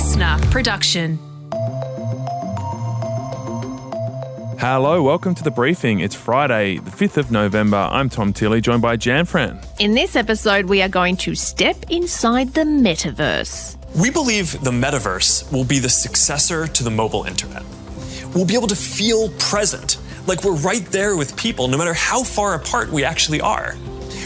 listener production. Hello, welcome to the briefing. It's Friday, the 5th of November. I'm Tom Tilley, joined by Jan Fran. In this episode, we are going to step inside the metaverse. We believe the metaverse will be the successor to the mobile internet. We'll be able to feel present, like we're right there with people, no matter how far apart we actually are.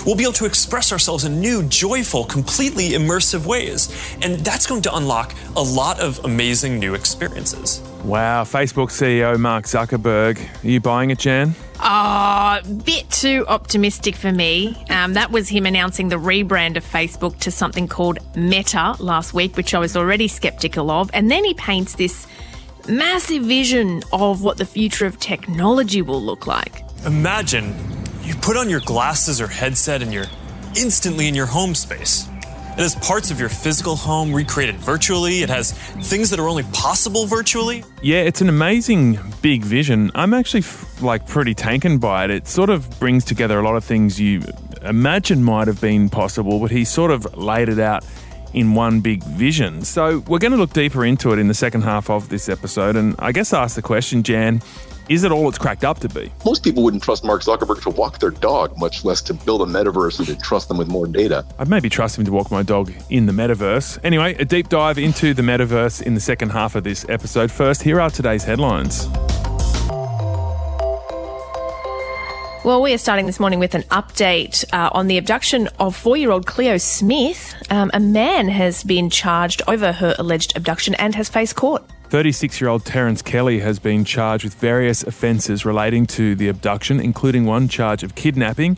We'll be able to express ourselves in new, joyful, completely immersive ways. And that's going to unlock a lot of amazing new experiences. Wow, Facebook CEO Mark Zuckerberg. Are you buying it, Jan? Ah, uh, bit too optimistic for me. Um, that was him announcing the rebrand of Facebook to something called Meta last week, which I was already skeptical of. And then he paints this massive vision of what the future of technology will look like. Imagine you put on your glasses or headset and you're instantly in your home space. It has parts of your physical home recreated virtually. It has things that are only possible virtually. Yeah, it's an amazing big vision. I'm actually f- like pretty taken by it. It sort of brings together a lot of things you imagine might have been possible, but he sort of laid it out in one big vision. So we're going to look deeper into it in the second half of this episode, and I guess ask the question, Jan is it all it's cracked up to be? Most people wouldn't trust Mark Zuckerberg to walk their dog, much less to build a metaverse and to trust them with more data. I'd maybe trust him to walk my dog in the metaverse. Anyway, a deep dive into the metaverse in the second half of this episode. First, here are today's headlines. Well, we are starting this morning with an update uh, on the abduction of four year old Cleo Smith. Um, a man has been charged over her alleged abduction and has faced court. 36 year old Terence Kelly has been charged with various offences relating to the abduction, including one charge of kidnapping.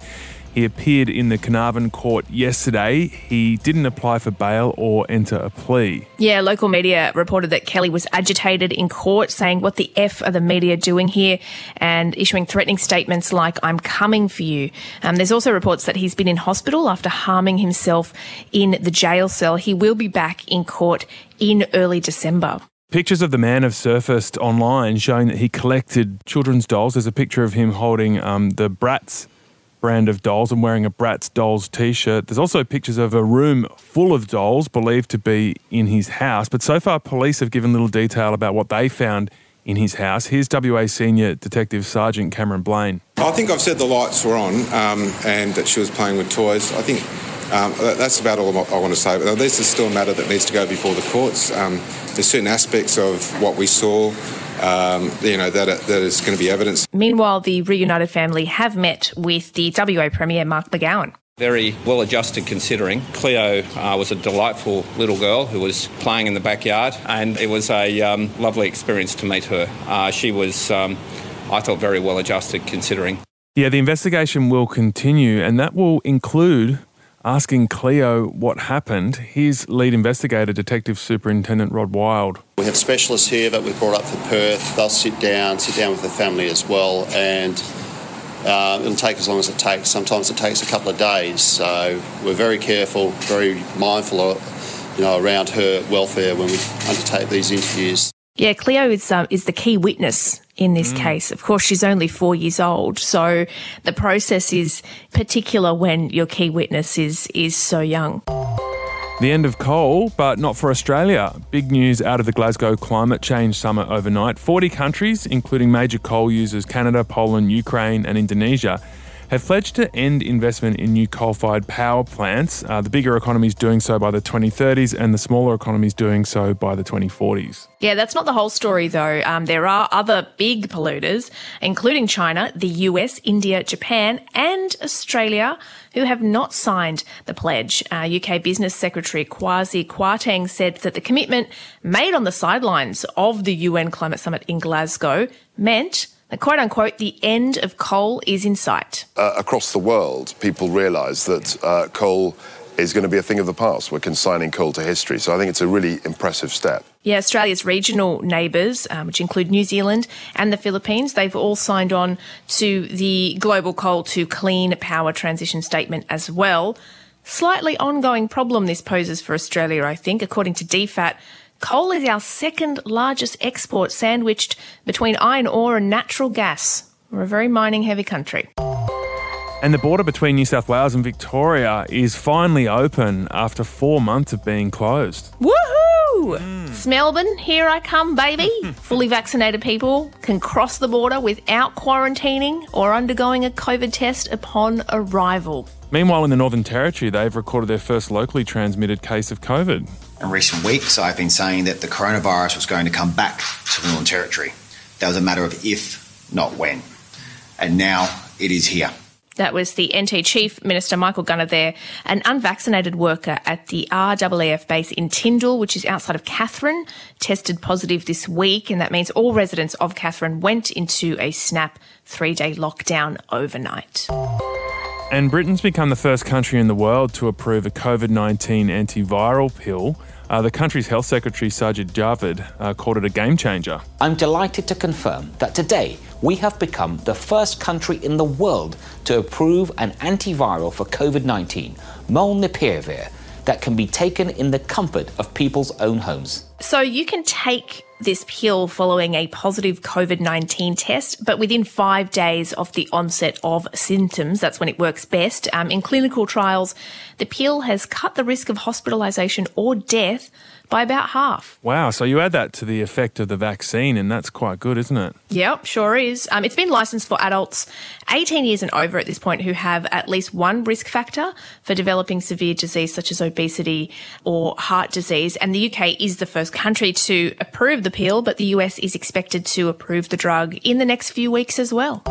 He appeared in the Carnarvon court yesterday. He didn't apply for bail or enter a plea. Yeah, local media reported that Kelly was agitated in court, saying, What the F are the media doing here? and issuing threatening statements like, I'm coming for you. Um, there's also reports that he's been in hospital after harming himself in the jail cell. He will be back in court in early December. Pictures of the man have surfaced online showing that he collected children's dolls. There's a picture of him holding um, the Bratz brand of dolls and wearing a Bratz dolls t shirt. There's also pictures of a room full of dolls believed to be in his house. But so far, police have given little detail about what they found in his house. Here's WA Senior Detective Sergeant Cameron Blaine. I think I've said the lights were on um, and that she was playing with toys. I think um, that's about all I want to say. But this is still a matter that needs to go before the courts. Um, there's certain aspects of what we saw. Um, you know that that is going to be evidence. Meanwhile, the reunited family have met with the WA Premier Mark McGowan. Very well adjusted considering. Cleo uh, was a delightful little girl who was playing in the backyard, and it was a um, lovely experience to meet her. Uh, she was, um, I thought, very well adjusted considering. Yeah, the investigation will continue, and that will include asking Cleo what happened. Here's lead investigator, Detective Superintendent Rod Wilde. We have specialists here that we brought up for Perth. They'll sit down, sit down with the family as well, and uh, it'll take as long as it takes. Sometimes it takes a couple of days. So we're very careful, very mindful, of, you know, around her welfare when we undertake these interviews. Yeah, Cleo is uh, is the key witness in this mm. case. Of course, she's only four years old, so the process is particular when your key witness is is so young. The end of coal, but not for Australia. Big news out of the Glasgow Climate Change Summit overnight. 40 countries, including major coal users Canada, Poland, Ukraine, and Indonesia, have pledged to end investment in new coal fired power plants. Uh, the bigger economies doing so by the 2030s, and the smaller economies doing so by the 2040s. Yeah, that's not the whole story, though. Um, there are other big polluters, including China, the US, India, Japan, and Australia, who have not signed the pledge. Uh, UK Business Secretary Kwasi Kwarteng said that the commitment made on the sidelines of the UN Climate Summit in Glasgow meant the quote unquote, the end of coal is in sight. Uh, across the world, people realise that uh, coal is going to be a thing of the past. We're consigning coal to history. So I think it's a really impressive step. Yeah, Australia's regional neighbours, um, which include New Zealand and the Philippines, they've all signed on to the Global Coal to Clean Power Transition Statement as well. Slightly ongoing problem this poses for Australia, I think, according to DFAT. Coal is our second largest export, sandwiched between iron ore and natural gas. We're a very mining heavy country. And the border between New South Wales and Victoria is finally open after four months of being closed. Woohoo! Hmm. Woo! Melbourne, here I come, baby. Fully vaccinated people can cross the border without quarantining or undergoing a COVID test upon arrival. Meanwhile, in the Northern Territory, they've recorded their first locally transmitted case of COVID. In recent weeks, I've been saying that the coronavirus was going to come back to the Northern Territory. That was a matter of if, not when. And now it is here. That was the NT Chief Minister Michael Gunner there, an unvaccinated worker at the RAAF base in Tyndall, which is outside of Katherine, tested positive this week, and that means all residents of Katherine went into a snap three day lockdown overnight. And Britain's become the first country in the world to approve a COVID 19 antiviral pill. Uh, the country's health secretary, Sajid Javid, uh, called it a game changer. I'm delighted to confirm that today we have become the first country in the world to approve an antiviral for COVID 19, Molnupiravir, that can be taken in the comfort of people's own homes. So you can take this pill following a positive COVID 19 test, but within five days of the onset of symptoms, that's when it works best. Um, in clinical trials, the pill has cut the risk of hospitalisation or death by about half. Wow, so you add that to the effect of the vaccine, and that's quite good, isn't it? Yep, sure is. Um, it's been licensed for adults 18 years and over at this point who have at least one risk factor for developing severe disease such as obesity or heart disease. And the UK is the first country to approve the pill, but the US is expected to approve the drug in the next few weeks as well.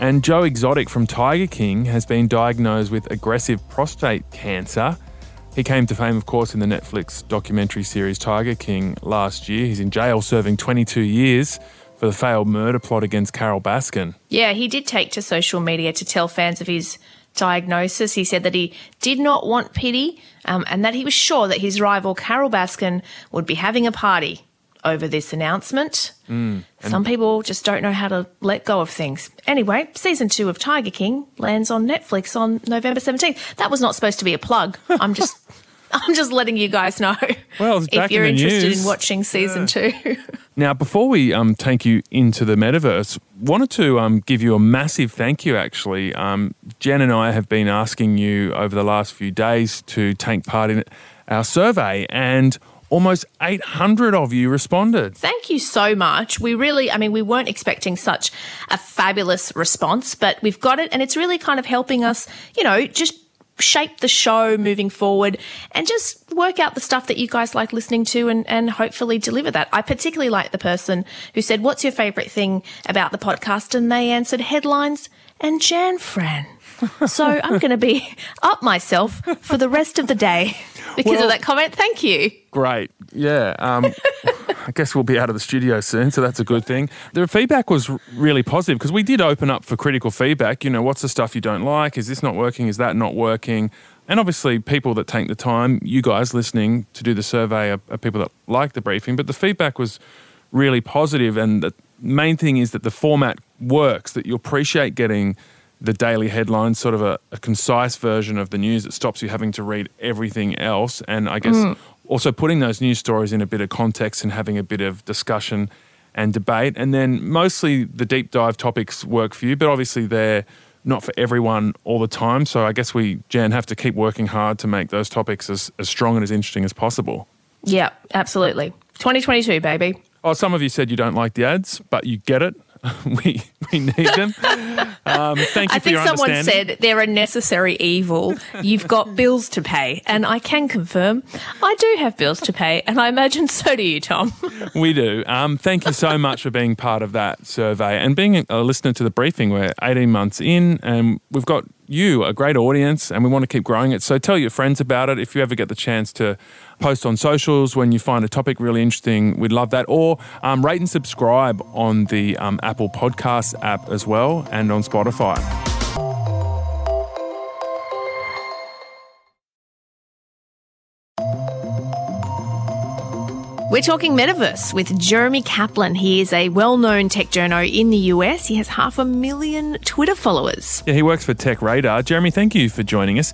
And Joe Exotic from Tiger King has been diagnosed with aggressive prostate cancer. He came to fame, of course, in the Netflix documentary series Tiger King last year. He's in jail serving 22 years for the failed murder plot against Carole Baskin. Yeah, he did take to social media to tell fans of his diagnosis. He said that he did not want pity um, and that he was sure that his rival Carole Baskin would be having a party over this announcement. Mm, Some people just don't know how to let go of things. Anyway, season two of Tiger King lands on Netflix on November 17th. That was not supposed to be a plug. I'm just. I'm just letting you guys know Well, if you're in interested news. in watching season two. Now, before we um, take you into the metaverse, wanted to um, give you a massive thank you. Actually, um, Jan and I have been asking you over the last few days to take part in our survey, and almost 800 of you responded. Thank you so much. We really, I mean, we weren't expecting such a fabulous response, but we've got it, and it's really kind of helping us, you know, just shape the show moving forward and just work out the stuff that you guys like listening to and, and hopefully deliver that. I particularly like the person who said, What's your favorite thing about the podcast? And they answered headlines and Jan Fran. So I'm going to be up myself for the rest of the day because Well- of that comment. Thank you. Great. Yeah. Um, I guess we'll be out of the studio soon, so that's a good thing. The feedback was really positive because we did open up for critical feedback. You know, what's the stuff you don't like? Is this not working? Is that not working? And obviously, people that take the time, you guys listening to do the survey, are, are people that like the briefing. But the feedback was really positive, and the main thing is that the format works. That you appreciate getting the daily headlines, sort of a, a concise version of the news that stops you having to read everything else. And I guess Mm. also putting those news stories in a bit of context and having a bit of discussion and debate. And then mostly the deep dive topics work for you, but obviously they're not for everyone all the time. So I guess we, Jan, have to keep working hard to make those topics as, as strong and as interesting as possible. Yeah, absolutely. 2022, baby. Oh, some of you said you don't like the ads, but you get it. we we need them. Um, thank you I for think your someone said they're a necessary evil. You've got bills to pay. And I can confirm I do have bills to pay. And I imagine so do you, Tom. We do. Um, thank you so much for being part of that survey and being a listener to the briefing. We're 18 months in and we've got you, a great audience, and we want to keep growing it. So tell your friends about it. If you ever get the chance to post on socials when you find a topic really interesting, we'd love that. Or um, rate and subscribe on the um, Apple Podcast app as well and on Spotify. We're talking metaverse with Jeremy Kaplan. He is a well known tech journo in the US. He has half a million Twitter followers. Yeah, he works for TechRadar. Jeremy, thank you for joining us.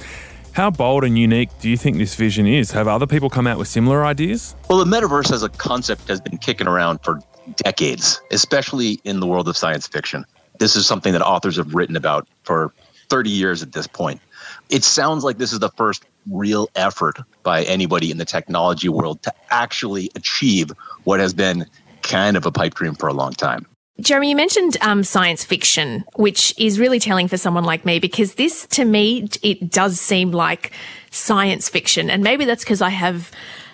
How bold and unique do you think this vision is? Have other people come out with similar ideas? Well, the metaverse as a concept has been kicking around for decades, especially in the world of science fiction. This is something that authors have written about for 30 years at this point. it sounds like this is the first real effort by anybody in the technology world to actually achieve what has been kind of a pipe dream for a long time. Jeremy, you mentioned um, science fiction, which is really telling for someone like me because this, to me, it does seem like science fiction. And maybe that's because I have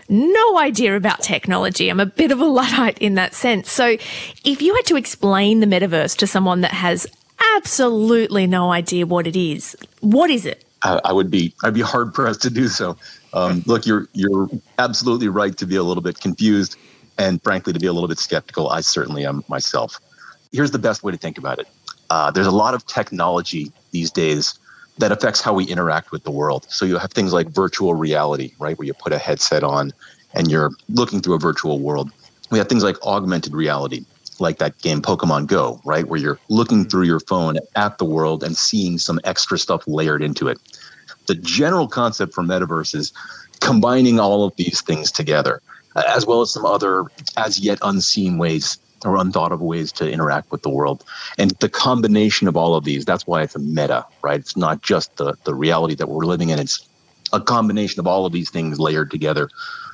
no idea about technology. I'm a bit of a Luddite in that sense. So if you had to explain the metaverse to someone that has absolutely no idea what it is, what is it? I, I would be I'd be hard pressed to do so. Um, look, you're you're absolutely right to be a little bit confused, and frankly, to be a little bit skeptical. I certainly am myself. Here's the best way to think about it. Uh, there's a lot of technology these days that affects how we interact with the world. So you have things like virtual reality, right, where you put a headset on and you're looking through a virtual world. We have things like augmented reality, like that game Pokemon Go, right, where you're looking mm-hmm. through your phone at the world and seeing some extra stuff layered into it. The general concept for metaverse is combining all of these things together, as well as some other as yet unseen ways or unthought of ways to interact with the world. And the combination of all of these, that's why it's a meta, right? It's not just the, the reality that we're living in, it's a combination of all of these things layered together.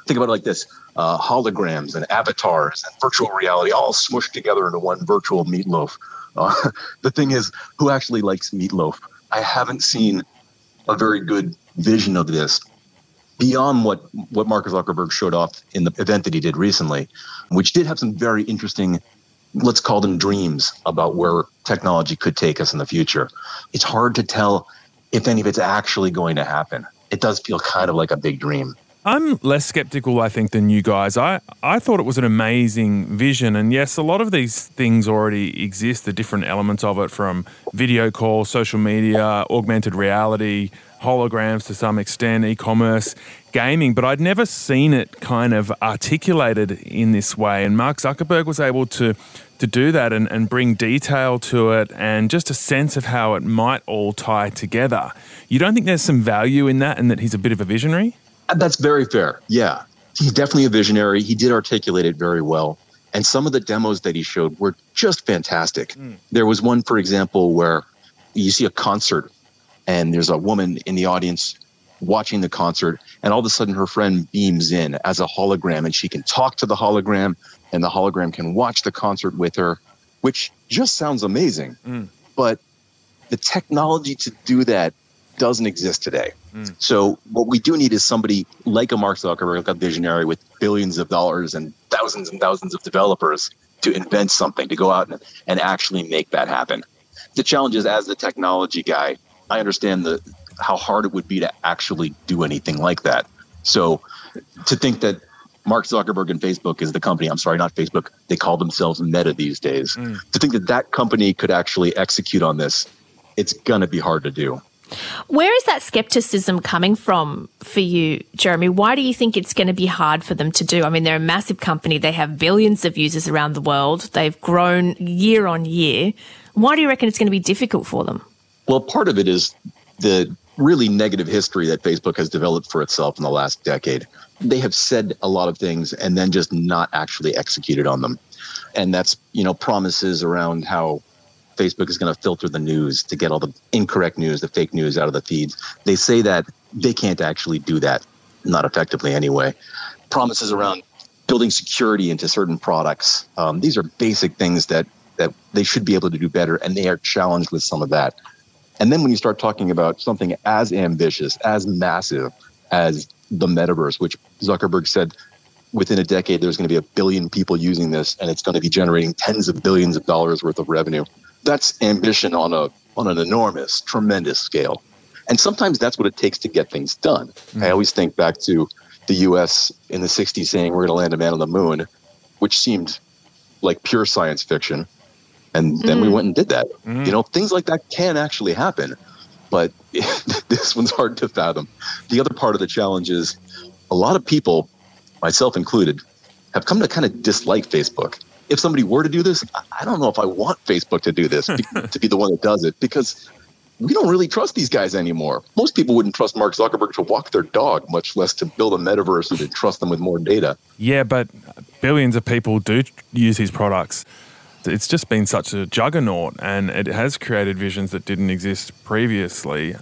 Think about it like this uh, holograms and avatars and virtual reality all smushed together into one virtual meatloaf. Uh, the thing is, who actually likes meatloaf? I haven't seen a very good vision of this beyond what what Mark Zuckerberg showed off in the event that he did recently, which did have some very interesting, let's call them dreams about where technology could take us in the future. It's hard to tell if any of it's actually going to happen. It does feel kind of like a big dream. I'm less skeptical, I think, than you guys. I, I thought it was an amazing vision. And yes, a lot of these things already exist, the different elements of it from video call, social media, augmented reality, holograms to some extent, e commerce, gaming, but I'd never seen it kind of articulated in this way. And Mark Zuckerberg was able to to do that and, and bring detail to it and just a sense of how it might all tie together. You don't think there's some value in that and that he's a bit of a visionary? Uh, that's very fair. Yeah. He's definitely a visionary. He did articulate it very well. And some of the demos that he showed were just fantastic. Mm. There was one, for example, where you see a concert and there's a woman in the audience watching the concert and all of a sudden her friend beams in as a hologram and she can talk to the hologram and the hologram can watch the concert with her which just sounds amazing mm. but the technology to do that doesn't exist today mm. so what we do need is somebody like a mark zuckerberg like a visionary with billions of dollars and thousands and thousands of developers to invent something to go out and, and actually make that happen the challenge is as the technology guy I understand the how hard it would be to actually do anything like that. So to think that Mark Zuckerberg and Facebook is the company, I'm sorry, not Facebook, they call themselves Meta these days. Mm. To think that that company could actually execute on this, it's going to be hard to do. Where is that skepticism coming from for you, Jeremy? Why do you think it's going to be hard for them to do? I mean, they're a massive company. They have billions of users around the world. They've grown year on year. Why do you reckon it's going to be difficult for them? Well, part of it is the really negative history that Facebook has developed for itself in the last decade. They have said a lot of things and then just not actually executed on them. And that's, you know, promises around how Facebook is going to filter the news to get all the incorrect news, the fake news out of the feeds. They say that they can't actually do that, not effectively anyway. Promises around building security into certain products. Um, these are basic things that that they should be able to do better, and they are challenged with some of that. And then when you start talking about something as ambitious, as massive as the metaverse, which Zuckerberg said within a decade there's going to be a billion people using this and it's going to be generating tens of billions of dollars worth of revenue. That's ambition on a on an enormous, tremendous scale. And sometimes that's what it takes to get things done. Mm-hmm. I always think back to the US in the 60s saying we're going to land a man on the moon, which seemed like pure science fiction and then mm. we went and did that. Mm. You know, things like that can actually happen, but this one's hard to fathom. The other part of the challenge is a lot of people, myself included, have come to kind of dislike Facebook. If somebody were to do this, I don't know if I want Facebook to do this, to be the one that does it, because we don't really trust these guys anymore. Most people wouldn't trust Mark Zuckerberg to walk their dog, much less to build a metaverse and to trust them with more data. Yeah, but billions of people do use his products it's just been such a juggernaut and it has created visions that didn't exist previously.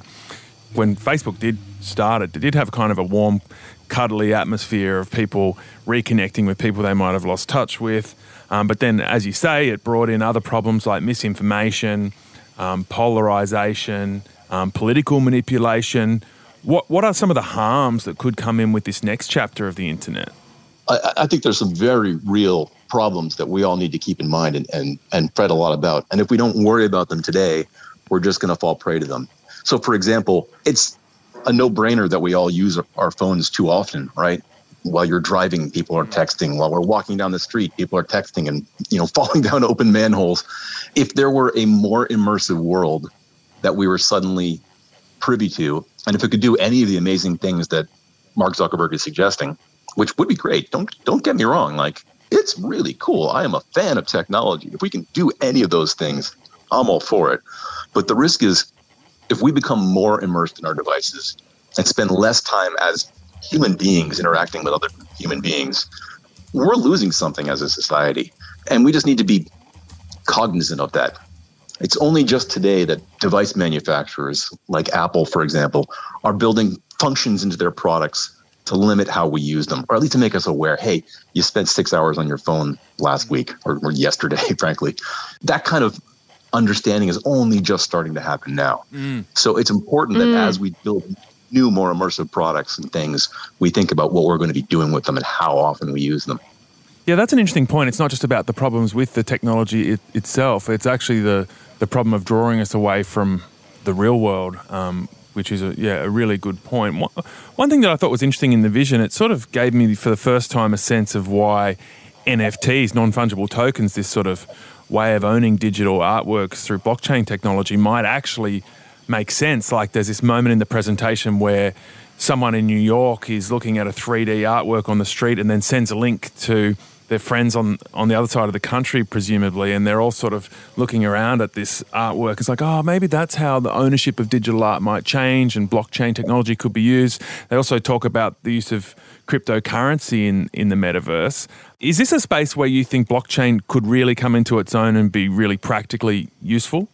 when Facebook did start, it did have kind of a warm, cuddly atmosphere of people reconnecting with people they might have lost touch with. Um, but then, as you say, it brought in other problems like misinformation, um, polarization, um, political manipulation. What what are some of the harms that could come in with this next chapter of the internet? I, I think there's some very real problems that we all need to keep in mind and, and, and fret a lot about. And if we don't worry about them today, we're just going to fall prey to them. So, for example, it's a no brainer that we all use our phones too often, right? While you're driving, people are texting. While we're walking down the street, people are texting and you know falling down open manholes. If there were a more immersive world that we were suddenly privy to, and if it could do any of the amazing things that Mark Zuckerberg is suggesting, which would be great. Don't don't get me wrong. Like it's really cool. I am a fan of technology. If we can do any of those things, I'm all for it. But the risk is if we become more immersed in our devices and spend less time as human beings interacting with other human beings, we're losing something as a society. And we just need to be cognizant of that. It's only just today that device manufacturers like Apple, for example, are building functions into their products to limit how we use them, or at least to make us aware hey, you spent six hours on your phone last week or, or yesterday, frankly. That kind of understanding is only just starting to happen now. Mm. So it's important that mm. as we build new, more immersive products and things, we think about what we're going to be doing with them and how often we use them. Yeah, that's an interesting point. It's not just about the problems with the technology it, itself, it's actually the, the problem of drawing us away from the real world, um, which is a, yeah a really good point. One, one thing that I thought was interesting in the vision, it sort of gave me for the first time a sense of why NFTs, non fungible tokens, this sort of way of owning digital artworks through blockchain technology might actually make sense. Like there's this moment in the presentation where someone in New York is looking at a 3D artwork on the street and then sends a link to their friends on on the other side of the country, presumably, and they're all sort of looking around at this artwork. It's like, oh, maybe that's how the ownership of digital art might change, and blockchain technology could be used. They also talk about the use of cryptocurrency in in the metaverse. Is this a space where you think blockchain could really come into its own and be really practically useful?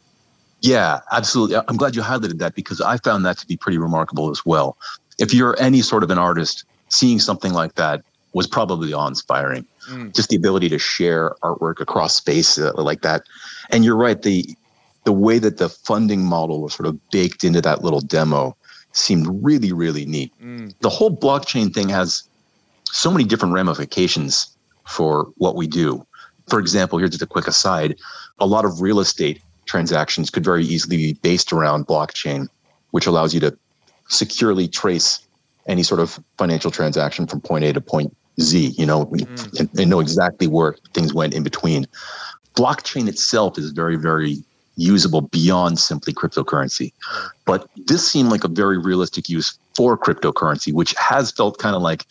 Yeah, absolutely. I'm glad you highlighted that because I found that to be pretty remarkable as well. If you're any sort of an artist, seeing something like that was probably awe-inspiring. Mm. Just the ability to share artwork across space uh, like that. And you're right, the the way that the funding model was sort of baked into that little demo seemed really, really neat. Mm. The whole blockchain thing has so many different ramifications for what we do. For example, here's just a quick aside a lot of real estate transactions could very easily be based around blockchain, which allows you to securely trace any sort of financial transaction from point A to point Z, you know, mm. and, and know exactly where things went in between. Blockchain itself is very, very usable beyond simply cryptocurrency. But this seemed like a very realistic use for cryptocurrency, which has felt kind of like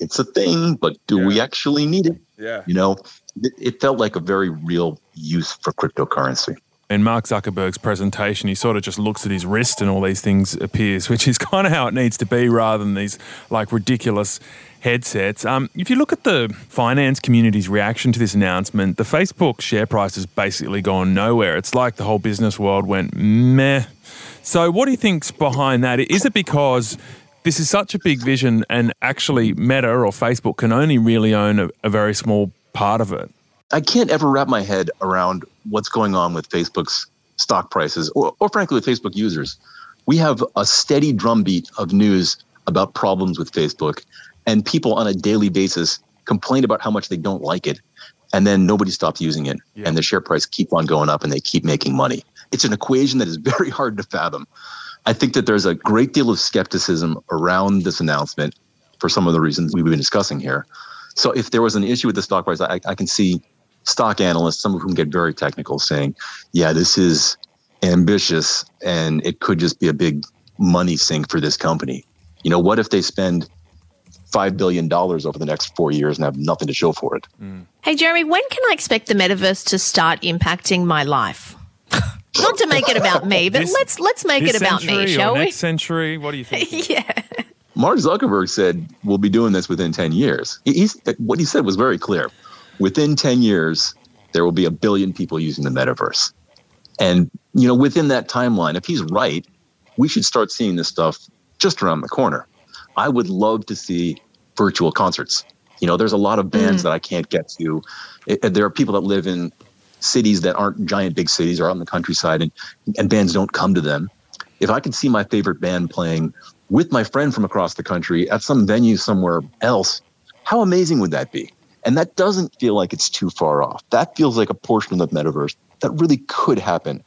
it's a thing, but do yeah. we actually need it? Yeah. You know, it, it felt like a very real use for cryptocurrency in Mark Zuckerberg's presentation, he sort of just looks at his wrist and all these things appears, which is kind of how it needs to be rather than these like ridiculous headsets. Um, if you look at the finance community's reaction to this announcement, the Facebook share price has basically gone nowhere. It's like the whole business world went meh. So, what do you think's behind that? Is it because this is such a big vision and actually Meta or Facebook can only really own a, a very small part of it? I can't ever wrap my head around what's going on with Facebook's stock prices or, or frankly with Facebook users. We have a steady drumbeat of news about problems with Facebook, and people on a daily basis complain about how much they don't like it, and then nobody stops using it, yeah. and the share price keep on going up, and they keep making money. It's an equation that is very hard to fathom. I think that there's a great deal of skepticism around this announcement for some of the reasons we've been discussing here. So if there was an issue with the stock price, I, I can see stock analysts, some of whom get very technical, saying, yeah, this is ambitious and it could just be a big money sink for this company. You know, what if they spend $5 billion over the next four years and have nothing to show for it? Mm. Hey, Jeremy, when can I expect the metaverse to start impacting my life? Not to make it about me, but this, let's let's make it about me, shall we? Next century, what do you think? yeah. Mark Zuckerberg said we'll be doing this within 10 years. He's, what he said was very clear within 10 years, there will be a billion people using the metaverse. And, you know, within that timeline, if he's right, we should start seeing this stuff just around the corner. I would love to see virtual concerts. You know, there's a lot of bands mm. that I can't get to. It, there are people that live in cities that aren't giant big cities or out in the countryside and, and bands don't come to them. If I could see my favorite band playing with my friend from across the country at some venue somewhere else, how amazing would that be? And that doesn't feel like it's too far off. That feels like a portion of the metaverse that really could happen.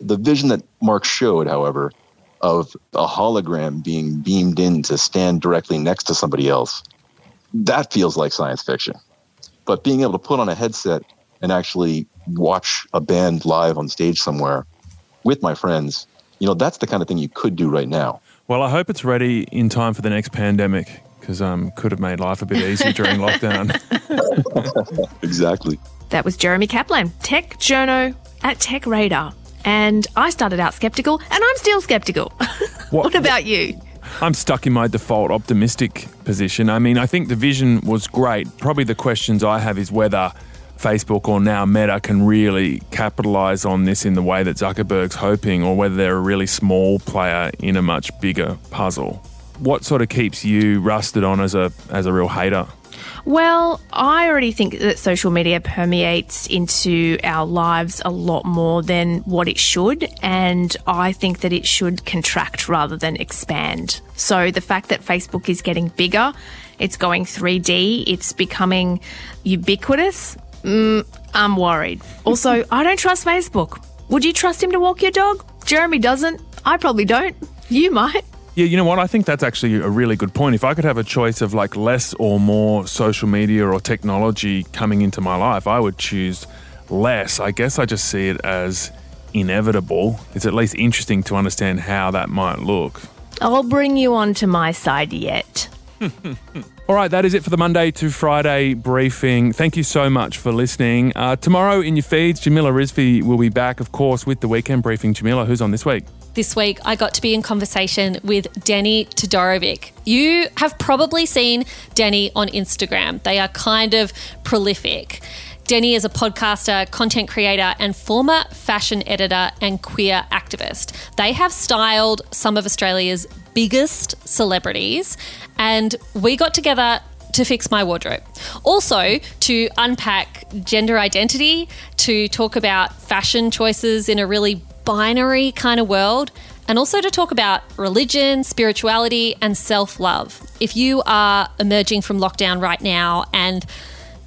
The vision that Mark showed, however, of a hologram being beamed in to stand directly next to somebody else, that feels like science fiction. But being able to put on a headset and actually watch a band live on stage somewhere with my friends, you know, that's the kind of thing you could do right now. Well, I hope it's ready in time for the next pandemic because um, could have made life a bit easier during lockdown. exactly. That was Jeremy Kaplan, tech journo at TechRadar. And I started out skeptical, and I'm still skeptical. What, what about you? I'm stuck in my default optimistic position. I mean, I think the vision was great. Probably the questions I have is whether Facebook or now Meta can really capitalize on this in the way that Zuckerberg's hoping, or whether they're a really small player in a much bigger puzzle. What sort of keeps you rusted on as a as a real hater? Well, I already think that social media permeates into our lives a lot more than what it should. And I think that it should contract rather than expand. So the fact that Facebook is getting bigger, it's going 3D, it's becoming ubiquitous, mm, I'm worried. Also, I don't trust Facebook. Would you trust him to walk your dog? Jeremy doesn't. I probably don't. You might. Yeah, you know what? I think that's actually a really good point. If I could have a choice of like less or more social media or technology coming into my life, I would choose less. I guess I just see it as inevitable. It's at least interesting to understand how that might look. I'll bring you onto my side yet. All right, that is it for the Monday to Friday briefing. Thank you so much for listening. Uh, tomorrow in your feeds, Jamila Rizvi will be back, of course, with the weekend briefing. Jamila, who's on this week? This week, I got to be in conversation with Deni Todorovic. You have probably seen Deni on Instagram. They are kind of prolific. Deni is a podcaster, content creator, and former fashion editor and queer activist. They have styled some of Australia's biggest celebrities, and we got together to fix my wardrobe. Also, to unpack gender identity, to talk about fashion choices in a really binary kind of world, and also to talk about religion, spirituality, and self love. If you are emerging from lockdown right now and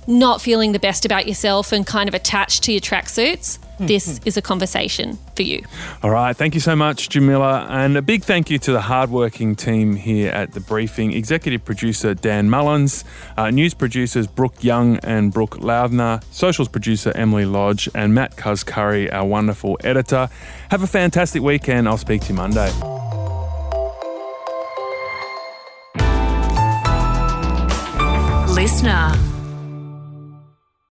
not feeling the best about yourself and kind of attached to your tracksuits, this is a conversation for you. All right. Thank you so much, Jamila. And a big thank you to the hardworking team here at The Briefing executive producer Dan Mullins, uh, news producers Brooke Young and Brooke Loudner, socials producer Emily Lodge, and Matt Cuzcurry, our wonderful editor. Have a fantastic weekend. I'll speak to you Monday. Listener.